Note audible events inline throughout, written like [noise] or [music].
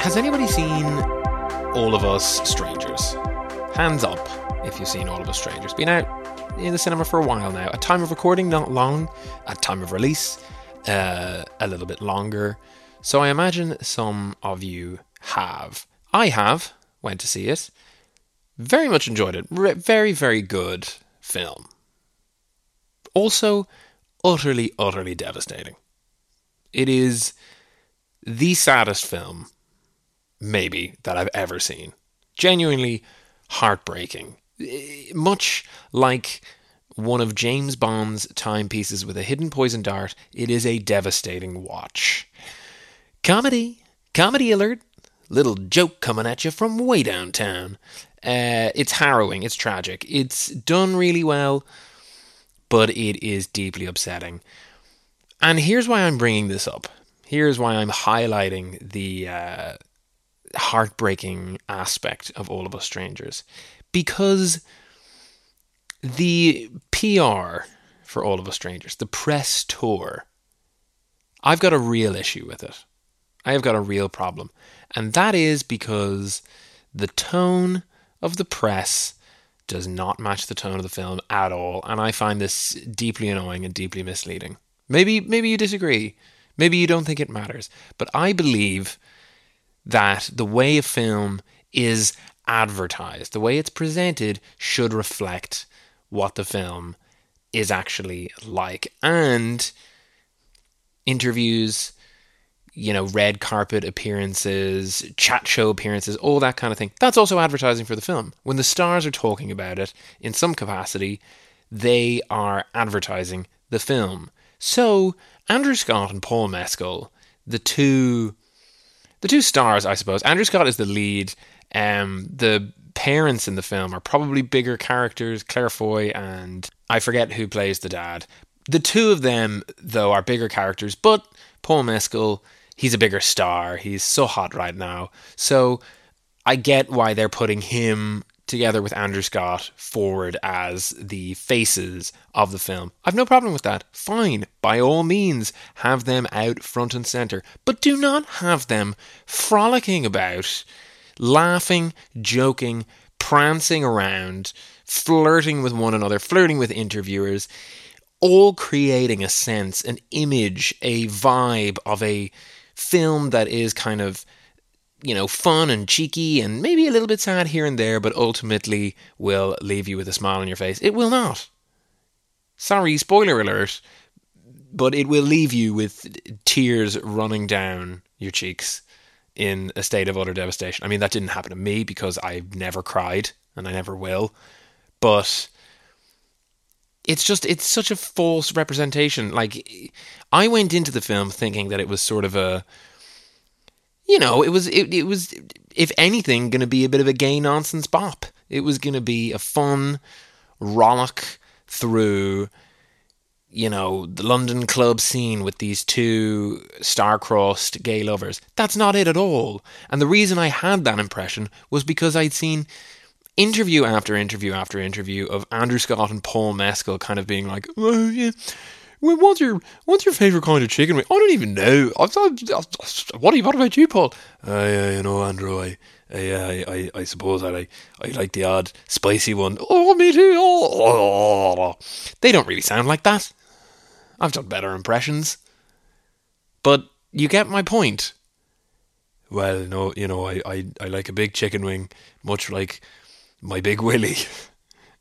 Has anybody seen All of Us Strangers? Hands up if you've seen All of Us Strangers. Been out in the cinema for a while now. At time of recording, not long. At time of release, uh, a little bit longer. So I imagine some of you have. I have. Went to see it. Very much enjoyed it. Re- very, very good film. Also, utterly, utterly devastating. It is the saddest film, maybe, that I've ever seen. Genuinely heartbreaking. Eh, Much like one of James Bond's timepieces with a hidden poison dart, it is a devastating watch. Comedy, comedy alert. Little joke coming at you from way downtown. Uh, it's harrowing, it's tragic, it's done really well, but it is deeply upsetting. And here's why I'm bringing this up. Here's why I'm highlighting the uh, heartbreaking aspect of All of Us Strangers. Because the PR for All of Us Strangers, the press tour, I've got a real issue with it. I have got a real problem. And that is because the tone of the press does not match the tone of the film at all. And I find this deeply annoying and deeply misleading. Maybe maybe you disagree. Maybe you don't think it matters. But I believe that the way a film is advertised, the way it's presented, should reflect what the film is actually like. And interviews, you know, red carpet appearances, chat show appearances, all that kind of thing. That's also advertising for the film. When the stars are talking about it in some capacity, they are advertising the film. So, Andrew Scott and Paul Mescal, the two the two stars, I suppose. Andrew Scott is the lead. Um, the parents in the film are probably bigger characters, Claire Foy and I forget who plays the dad. The two of them, though, are bigger characters, but Paul Mescal, he's a bigger star. He's so hot right now. So I get why they're putting him together with Andrew Scott forward as the faces of the film. I've no problem with that. Fine. By all means, have them out front and center. But do not have them frolicking about, laughing, joking, prancing around, flirting with one another, flirting with interviewers, all creating a sense, an image, a vibe of a film that is kind of you know, fun and cheeky and maybe a little bit sad here and there, but ultimately will leave you with a smile on your face. It will not. Sorry, spoiler alert, but it will leave you with tears running down your cheeks in a state of utter devastation. I mean, that didn't happen to me because I've never cried and I never will, but it's just it's such a false representation. Like I went into the film thinking that it was sort of a you know, it was it, it was if anything going to be a bit of a gay nonsense bop. It was going to be a fun rollick through you know, the London club scene with these two star-crossed gay lovers. That's not it at all. And the reason I had that impression was because I'd seen interview after interview after interview of Andrew Scott and Paul Mescal kind of being like, oh, yeah, what's your what's your favorite kind of chicken? I don't even know. I, I, what, what about you, Paul? Uh, you know, Andrew, I, I, I, I suppose I like I like the odd spicy one. Oh, me too. Oh, they don't really sound like that. I've done better impressions, but you get my point. Well, no, you know, I, I, I like a big chicken wing, much like my big willy.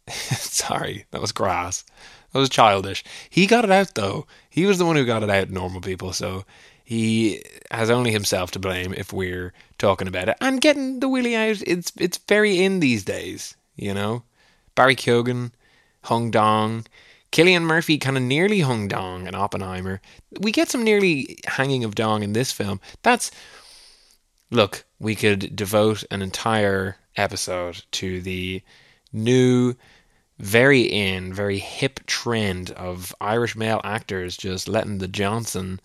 [laughs] Sorry, that was grass. That was childish. He got it out though. He was the one who got it out, normal people. So he has only himself to blame if we're talking about it. And getting the willy out, it's it's very in these days. You know, Barry Keoghan, Hung Dong, Cillian Murphy, kind of nearly hung dong and Oppenheimer. We get some nearly hanging of dong in this film. That's look. We could devote an entire episode to the new very in, very hip trend of Irish male actors just letting the Johnson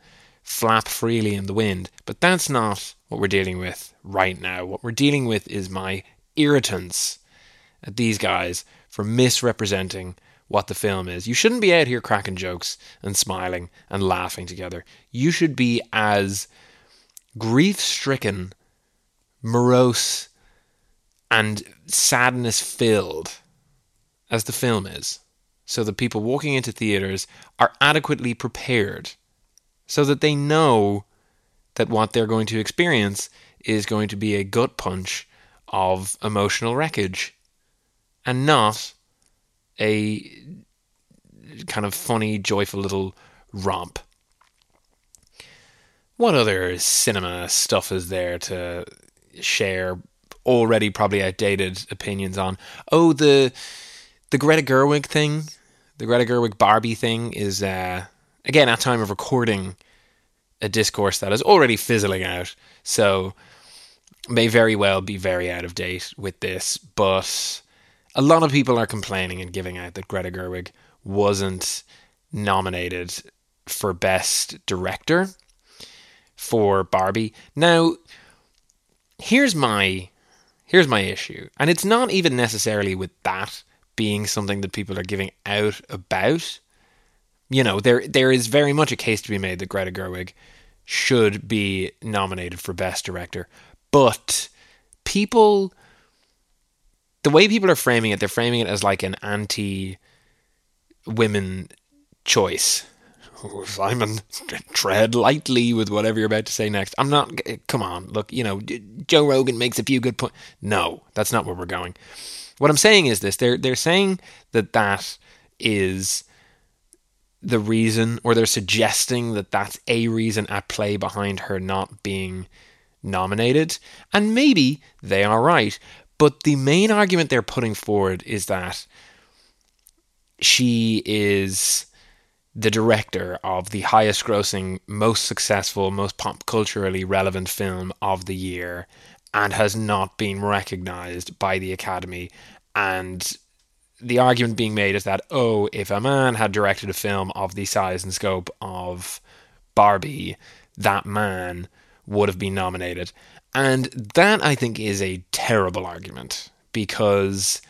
flap freely in the wind. But that's not what we're dealing with right now. What we're dealing with is my irritants at these guys for misrepresenting what the film is. You shouldn't be out here cracking jokes and smiling and laughing together. You should be as grief stricken, morose, and sadness filled as the film is, so that people walking into theaters are adequately prepared, so that they know that what they're going to experience is going to be a gut punch of emotional wreckage and not a kind of funny, joyful little romp. What other cinema stuff is there to share already probably outdated opinions on? Oh, the the Greta Gerwig thing, the Greta Gerwig Barbie thing is uh, again at time of recording a discourse that is already fizzling out. So may very well be very out of date with this, but a lot of people are complaining and giving out that Greta Gerwig wasn't nominated for best director for Barbie. Now, here's my here's my issue, and it's not even necessarily with that being something that people are giving out about. You know, there there is very much a case to be made that Greta Gerwig should be nominated for Best Director, but people, the way people are framing it, they're framing it as like an anti women choice. [laughs] Simon, [laughs] tread lightly with whatever you're about to say next. I'm not. Eh, come on, look. You know, Joe Rogan makes a few good points. No, that's not where we're going. What I'm saying is this: they're they're saying that that is the reason, or they're suggesting that that's a reason at play behind her not being nominated, and maybe they are right. But the main argument they're putting forward is that she is the director of the highest grossing, most successful, most pop culturally relevant film of the year and has not been recognized by the Academy. And the argument being made is that, oh, if a man had directed a film of the size and scope of Barbie, that man would have been nominated. And that, I think, is a terrible argument because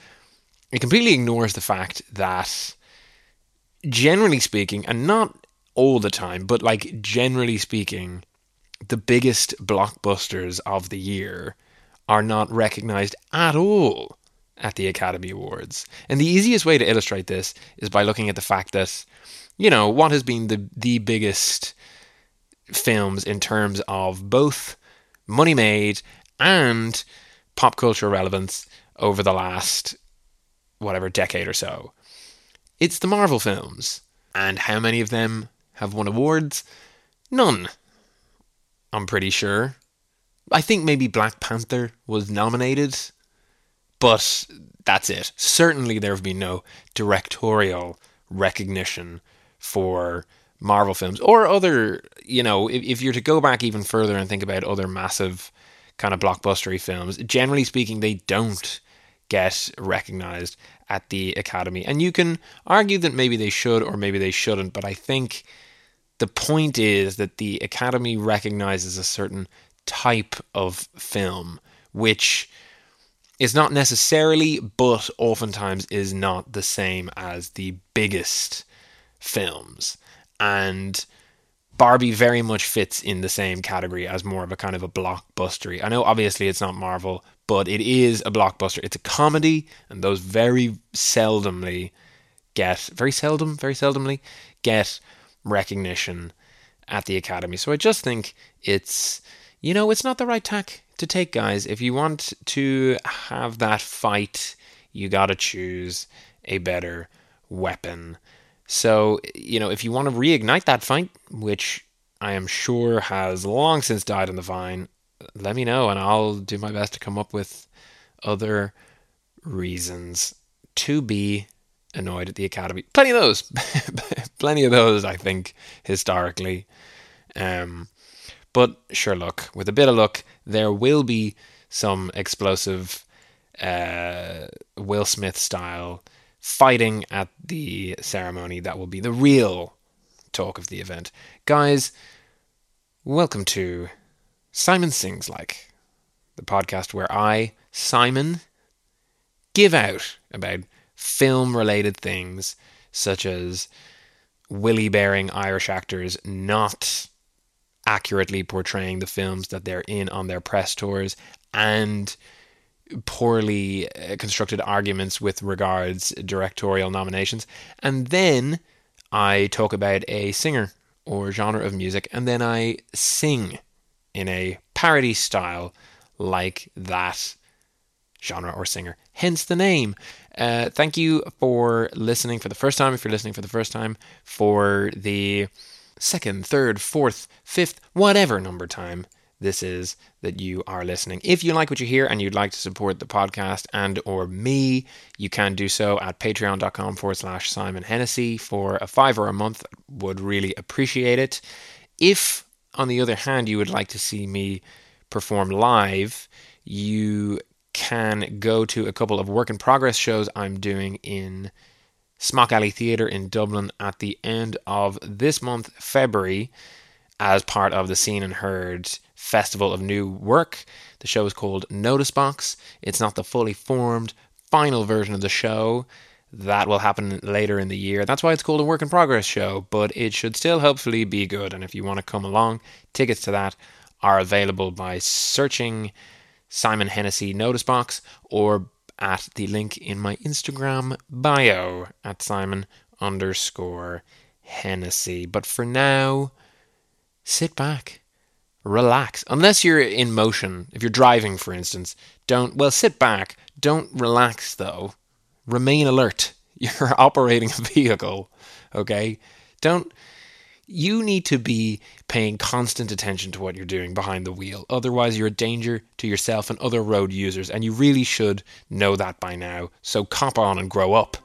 it completely ignores the fact that, generally speaking, and not all the time, but like generally speaking, the biggest blockbusters of the year are not recognized at all at the Academy Awards. And the easiest way to illustrate this is by looking at the fact that, you know, what has been the the biggest films in terms of both money made and pop culture relevance over the last whatever decade or so. It's the Marvel films. And how many of them have won awards? None. I'm pretty sure. I think maybe Black Panther was nominated, but that's it. Certainly there have been no directorial recognition for Marvel films or other, you know, if, if you're to go back even further and think about other massive kind of blockbustery films, generally speaking, they don't get recognized at the Academy. And you can argue that maybe they should or maybe they shouldn't, but I think the point is that the Academy recognizes a certain type of film, which is not necessarily, but oftentimes is not the same as the biggest films. And Barbie very much fits in the same category as more of a kind of a blockbustery. I know obviously it's not Marvel, but it is a blockbuster. It's a comedy, and those very seldomly get very seldom, very seldomly get recognition at the Academy. So I just think it's you know, it's not the right tack to take, guys. If you want to have that fight, you got to choose a better weapon. So, you know, if you want to reignite that fight, which I am sure has long since died on the vine, let me know and I'll do my best to come up with other reasons to be annoyed at the Academy. Plenty of those. [laughs] Plenty of those, I think, historically. Um, but sure, look, with a bit of luck, there will be some explosive uh, Will Smith style fighting at the ceremony that will be the real talk of the event. Guys, welcome to Simon Sings Like, the podcast where I, Simon, give out about film related things such as willy bearing Irish actors not accurately portraying the films that they're in on their press tours and poorly uh, constructed arguments with regards directorial nominations. And then I talk about a singer or genre of music and then I sing in a parody style like that genre or singer. Hence the name. Uh, thank you for listening for the first time if you're listening for the first time for the second third fourth fifth whatever number time this is that you are listening. If you like what you hear and you'd like to support the podcast and or me, you can do so at patreon.com forward slash Simon Hennessy for a five or a month. Would really appreciate it. If, on the other hand, you would like to see me perform live, you can go to a couple of work in progress shows I'm doing in Smock Alley Theatre in Dublin at the end of this month, February, as part of the Seen and Heard Festival of New Work. The show is called Notice Box. It's not the fully formed final version of the show. That will happen later in the year. That's why it's called a work in progress show, but it should still hopefully be good. And if you want to come along, tickets to that are available by searching Simon Hennessy Notice Box or at the link in my Instagram bio at Simon underscore Hennessy. But for now, sit back relax. Unless you're in motion, if you're driving, for instance, don't, well, sit back. Don't relax, though. Remain alert. [laughs] You're operating a vehicle, okay? Don't, you need to be paying constant attention to what you're doing behind the wheel. Otherwise, you're a danger to yourself and other road users, and you really should know that by now. So cop on and grow up,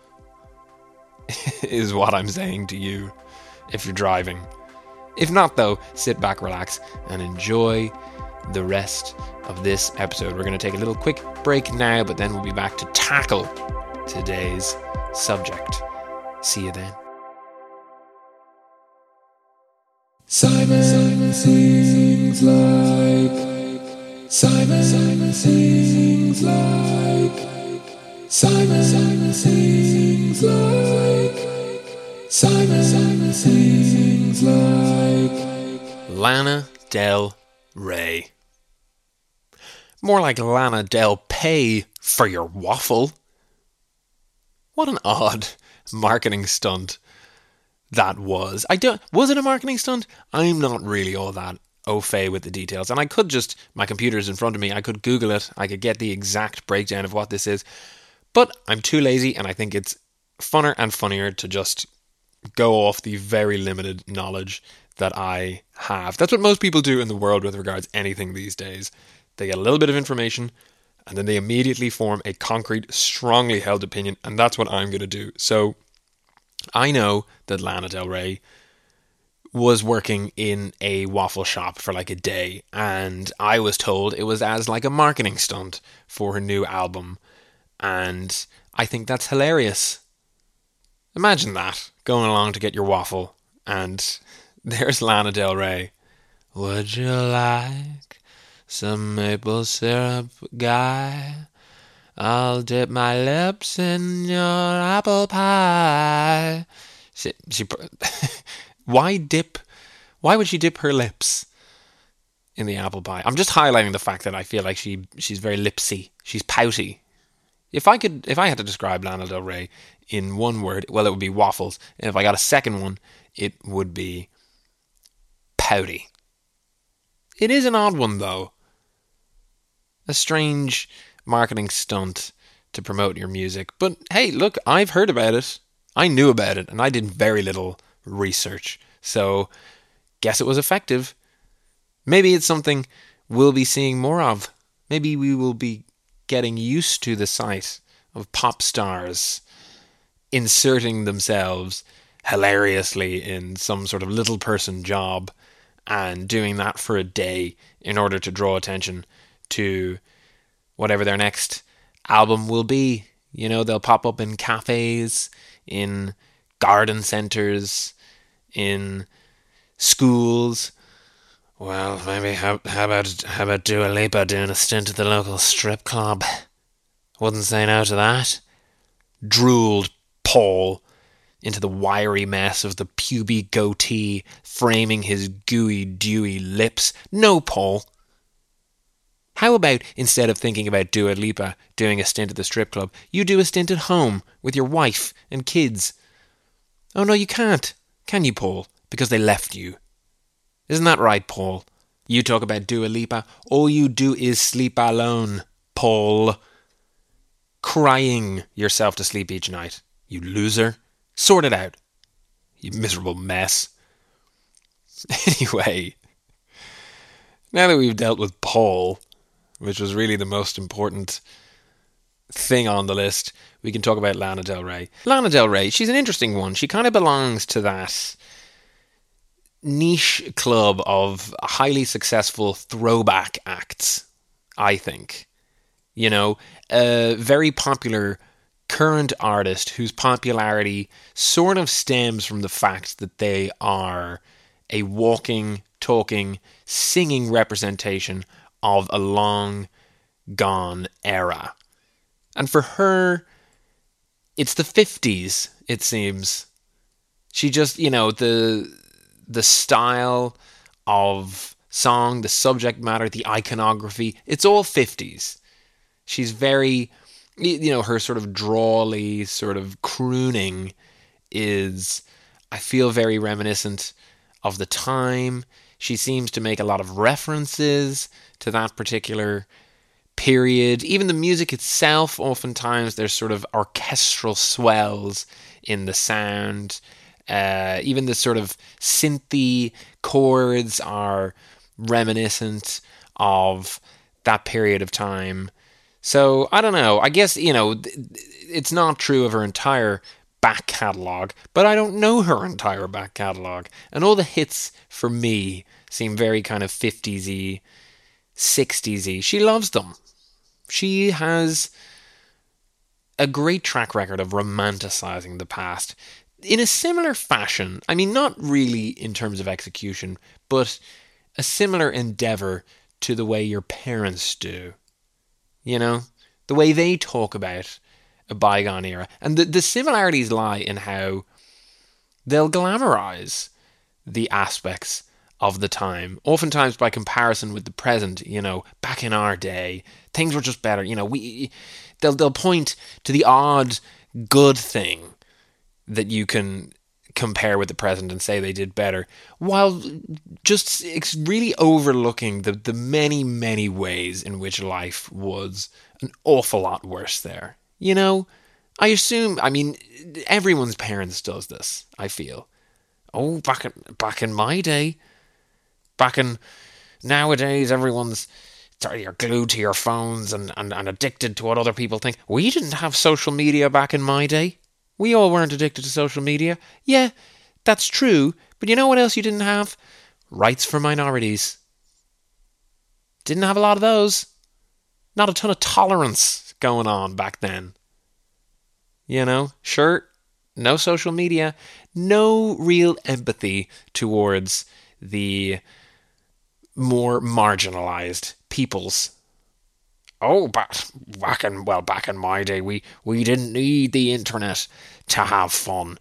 [laughs] is what I'm saying to you if you're driving. If not, though, sit back, relax, and enjoy the rest of this episode. We're going to take a little quick break now, but then we'll be back to tackle today's subject. See you then. Simon, Simon sings like Simon, Simon sings like Simon, Simon sings like Simon, Simon sings like Lana Del Rey. More like Lana Del Pay for your waffle. What an odd marketing stunt that was. I don't was it a marketing stunt? I'm not really all that au fait with the details. And I could just my computer's in front of me, I could Google it, I could get the exact breakdown of what this is. But I'm too lazy and I think it's funner and funnier to just go off the very limited knowledge that I have. That's what most people do in the world with regards anything these days. They get a little bit of information and then they immediately form a concrete, strongly held opinion, and that's what I'm going to do. So I know that Lana Del Rey was working in a waffle shop for like a day, and I was told it was as like a marketing stunt for her new album, and I think that's hilarious. Imagine that going along to get your waffle, and [laughs] there's Lana Del Rey. Would you like some maple syrup, guy? I'll dip my lips in your apple pie. She, she, [laughs] why dip? Why would she dip her lips in the apple pie? I'm just highlighting the fact that I feel like she she's very lipsy. She's pouty. If I could, if I had to describe Lana Del Rey in one word, well, it would be waffles. And if I got a second one, it would be pouty. It is an odd one, though. A strange marketing stunt to promote your music. But hey, look, I've heard about it. I knew about it, and I did very little research. So, guess it was effective. Maybe it's something we'll be seeing more of. Maybe we will be getting used to the sight of pop stars inserting themselves hilariously in some sort of little person job and doing that for a day in order to draw attention to whatever their next album will be. You know, they'll pop up in cafes, in garden centers, in schools. Well, maybe how, how about how about Dua Lipa doing a stint at the local strip club? Wouldn't say no to that. Drooled Paul into the wiry mess of the puby goatee framing his gooey, dewy lips. No, Paul. How about instead of thinking about Dua Lipa doing a stint at the strip club, you do a stint at home with your wife and kids? Oh no, you can't, can you, Paul? Because they left you. Isn't that right, Paul? You talk about Dua Lipa, all you do is sleep alone, Paul. Crying yourself to sleep each night, you loser. Sort it out, you miserable mess. [laughs] Anyway, now that we've dealt with Paul, which was really the most important thing on the list, we can talk about Lana Del Rey. Lana Del Rey, she's an interesting one. She kind of belongs to that niche club of highly successful throwback acts, I think. You know, a very popular current artist whose popularity sort of stems from the fact that they are a walking, talking, singing representation of a long gone era. And for her, it's the 50s, it seems. She just, you know, the the style of song, the subject matter, the iconography, it's all 50s. She's very you know, her sort of drawly sort of crooning is, I feel, very reminiscent of the time. She seems to make a lot of references to that particular period. Even the music itself, oftentimes, there's sort of orchestral swells in the sound. Uh, even the sort of synthy chords are reminiscent of that period of time. So I don't know. I guess, you know, it's not true of her entire back catalogue, but I don't know her entire back catalogue. And all the hits for me seem very kind of 50s y, 60s y. She loves them. She has a great track record of romanticizing the past in a similar fashion. I mean, not really in terms of execution, but a similar endeavor to the way your parents do. You know, the way they talk about a bygone era. And the, the similarities lie in how they'll glamorize the aspects of the time, oftentimes by comparison with the present. You know, back in our day, things were just better. You know, we they'll they'll point to the odd good thing that you can compare with the present and say they did better, while just it's really overlooking the, the many, many ways in which life was an awful lot worse there. You know, I assume, I mean, everyone's parents does this, I feel. Oh, back in, back in my day, back in nowadays, everyone's you're glued to your phones and, and, and addicted to what other people think. We didn't have social media back in my day. We all weren't addicted to social media. Yeah, that's true, but you know what else you didn't have? Rights for minorities. Didn't have a lot of those. Not a ton of tolerance going on back then. You know, sure, no social media, no real empathy towards the more marginalized peoples oh, but back in well, back in my day, we we didn't need the internet to have fun.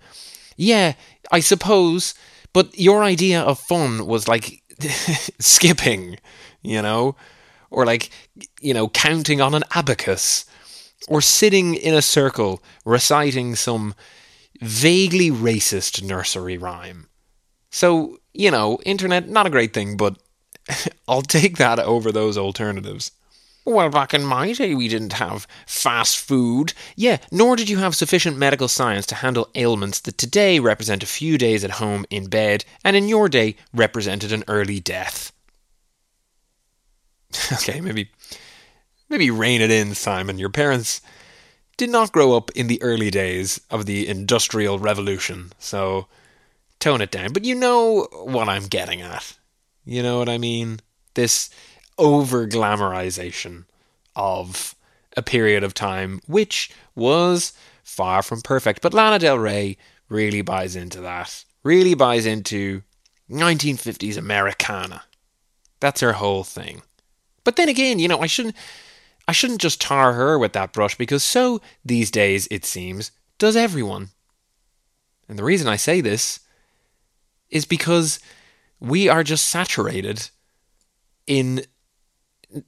Yeah, I suppose, but your idea of fun was like [laughs] skipping, you know, or like you know counting on an abacus, or sitting in a circle reciting some vaguely racist nursery rhyme. So you know, internet not a great thing, but [laughs] I'll take that over those alternatives. Well, back in my day, we didn't have fast food. Yeah, nor did you have sufficient medical science to handle ailments that today represent a few days at home in bed, and in your day represented an early death. [laughs] okay, maybe, maybe rein it in, Simon. Your parents did not grow up in the early days of the Industrial Revolution, so tone it down. But you know what I'm getting at. You know what I mean? This over glamorization of a period of time which was far from perfect. But Lana Del Rey really buys into that. Really buys into 1950s Americana. That's her whole thing. But then again, you know, I shouldn't I shouldn't just tar her with that brush because so these days it seems does everyone. And the reason I say this is because we are just saturated in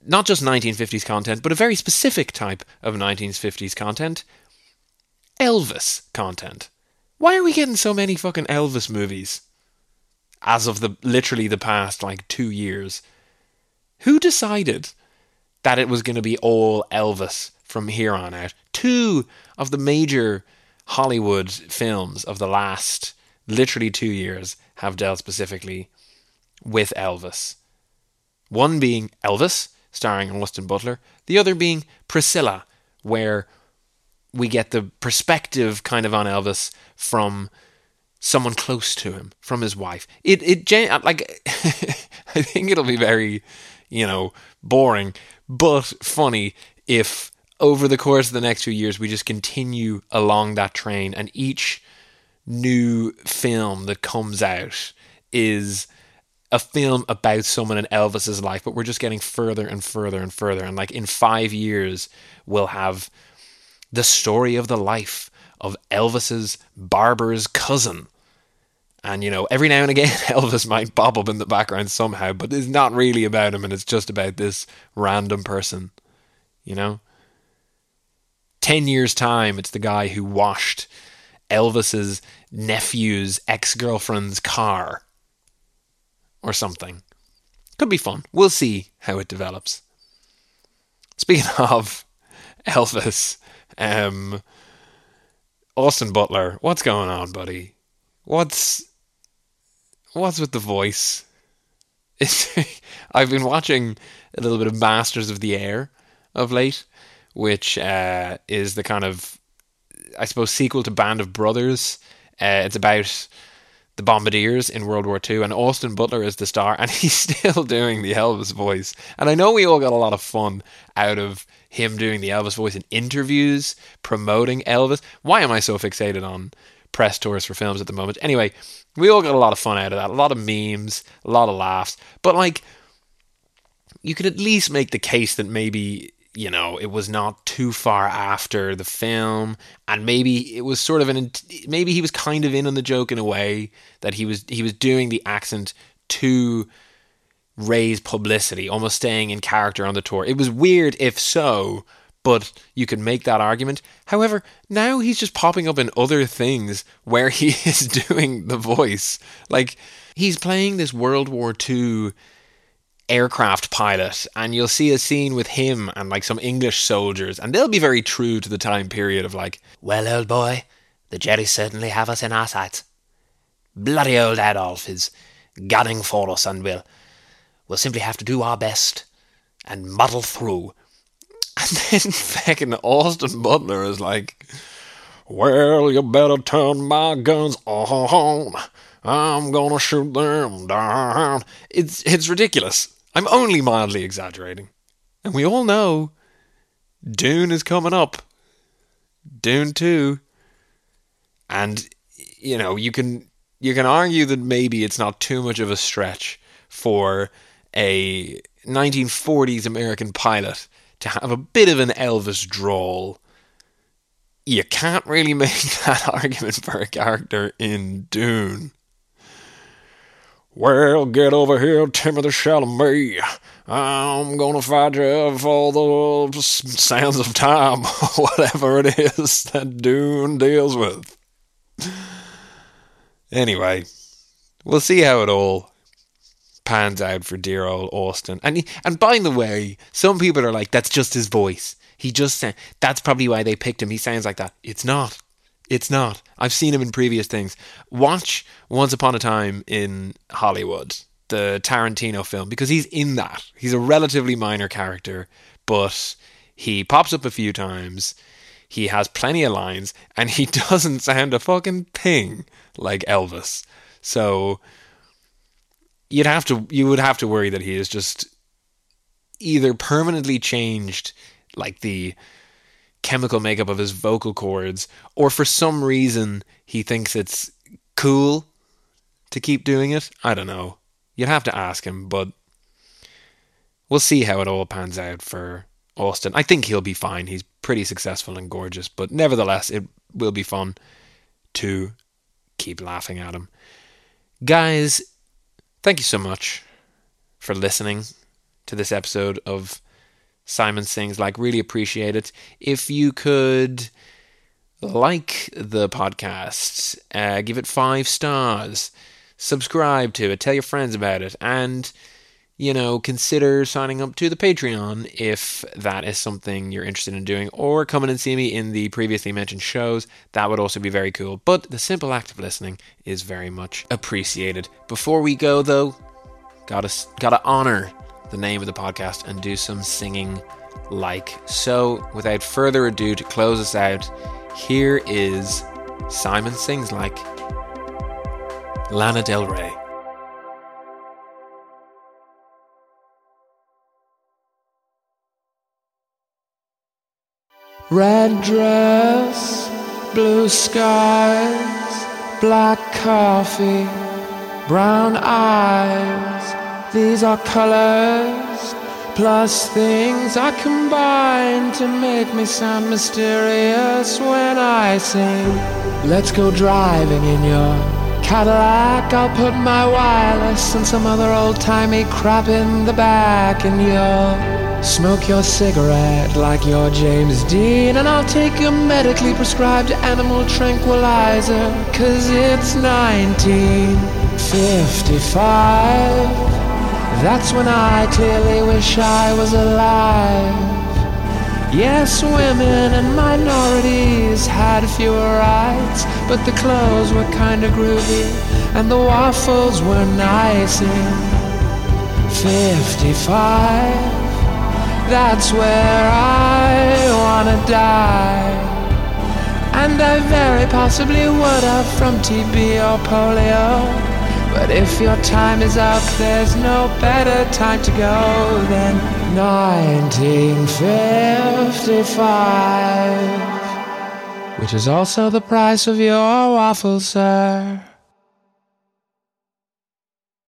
not just 1950s content, but a very specific type of 1950s content Elvis content. Why are we getting so many fucking Elvis movies? As of the literally the past like two years. Who decided that it was going to be all Elvis from here on out? Two of the major Hollywood films of the last literally two years have dealt specifically with Elvis. One being Elvis, starring Austin Butler, the other being Priscilla, where we get the perspective kind of on Elvis from someone close to him, from his wife. It it like [laughs] I think it'll be very, you know, boring, but funny if over the course of the next few years we just continue along that train and each new film that comes out is a film about someone in Elvis's life, but we're just getting further and further and further. And like in five years, we'll have the story of the life of Elvis's barber's cousin. And you know, every now and again, [laughs] Elvis might pop up in the background somehow, but it's not really about him, and it's just about this random person. You know, ten years time, it's the guy who washed Elvis's nephew's ex girlfriend's car or something. Could be fun. We'll see how it develops. Speaking [laughs] of Elvis, um, Austin Butler, what's going on, buddy? What's what's with the voice? [laughs] I've been watching a little bit of Masters of the Air of late, which uh, is the kind of, I suppose, sequel to Band of Brothers. Uh, it's about the Bombardiers in World War II, and Austin Butler is the star, [laughs] and he's still doing the Elvis voice. And I know we all got a lot of fun out of him doing the Elvis voice in interviews, promoting Elvis. Why am I so fixated on press tours for films at the moment? Anyway, we all got a lot of fun out of that. A lot of memes, a lot of laughs. But, like, you could at least make the case that maybe you know, it was not too far after the film, and maybe it was sort of an maybe he was kind of in on the joke in a way that he was he was doing the accent to raise publicity, almost staying in character on the tour. It was weird if so, but you could make that argument. However, now he's just popping up in other things where he [laughs] is doing the voice. Like he's playing this World War II aircraft pilot and you'll see a scene with him and like some English soldiers and they'll be very true to the time period of like, well, old boy, the Jerrys certainly have us in our sights. Bloody old Adolf is gunning for us and we'll, we'll simply have to do our best and muddle through. [laughs] And then fucking Austin Butler is like, well, you better turn my guns on. I'm gonna shoot them down. It's it's ridiculous. I'm only mildly exaggerating. And we all know Dune is coming up. Dune 2. And you know, you can you can argue that maybe it's not too much of a stretch for a 1940s American pilot to have a bit of an Elvis drawl. You can't really make [laughs] that argument for a character in Dune. Well, get over here, Timothée Chalamet. I'm gonna fight you for the sands of time, [laughs] whatever it is that Dune deals with. Anyway, we'll see how it all pans out for dear old Austin. And he, and by the way, some people are like, "That's just his voice. He just said that's probably why they picked him. He sounds like that." It's not. It's not. I've seen him in previous things. Watch Once Upon a Time in Hollywood, the Tarantino film, because he's in that. He's a relatively minor character, but he pops up a few times. He has plenty of lines, and he [laughs] doesn't sound a fucking thing like Elvis. So you'd have to you would have to worry that he is just either permanently changed like the chemical makeup of his vocal cords, or for some reason he thinks it's cool to keep doing it. I don't know. You'd have to ask him, but we'll see how it all pans out for Austin. I think he'll be fine. He's pretty successful and gorgeous, but nevertheless, it will be fun to keep laughing at him. Guys, thank you so much for listening to this episode of Simon Sings Like. Really appreciate it. If you could like the podcast, uh, give it five stars, subscribe to it, tell your friends about it, and you know, consider signing up to the Patreon if that is something you're interested in doing, or coming and see me in the previously mentioned shows. That would also be very cool. But the simple act of listening is very much appreciated. Before we go, though, gotta gotta honor the name of the podcast and do some singing like so. Without further ado, to close us out, here is Simon sings like Lana Del Rey. Red dress, blue skies, black coffee, brown eyes. These are colors, plus things I combine to make me sound mysterious when I sing. Let's go driving in your Cadillac. I'll put my wireless and some other old timey crap in the back, and you'll Smoke your cigarette like you're James Dean, and I'll take a medically prescribed animal tranquilizer, cause it's 1955. That's when I clearly wish I was alive. Yes, women and minorities had fewer rights, but the clothes were kinda groovy, and the waffles were nice in 55 that's where I wanna die. And I very possibly would have from TB or polio. But if your time is up, there's no better time to go than 1955. Which is also the price of your waffle, sir.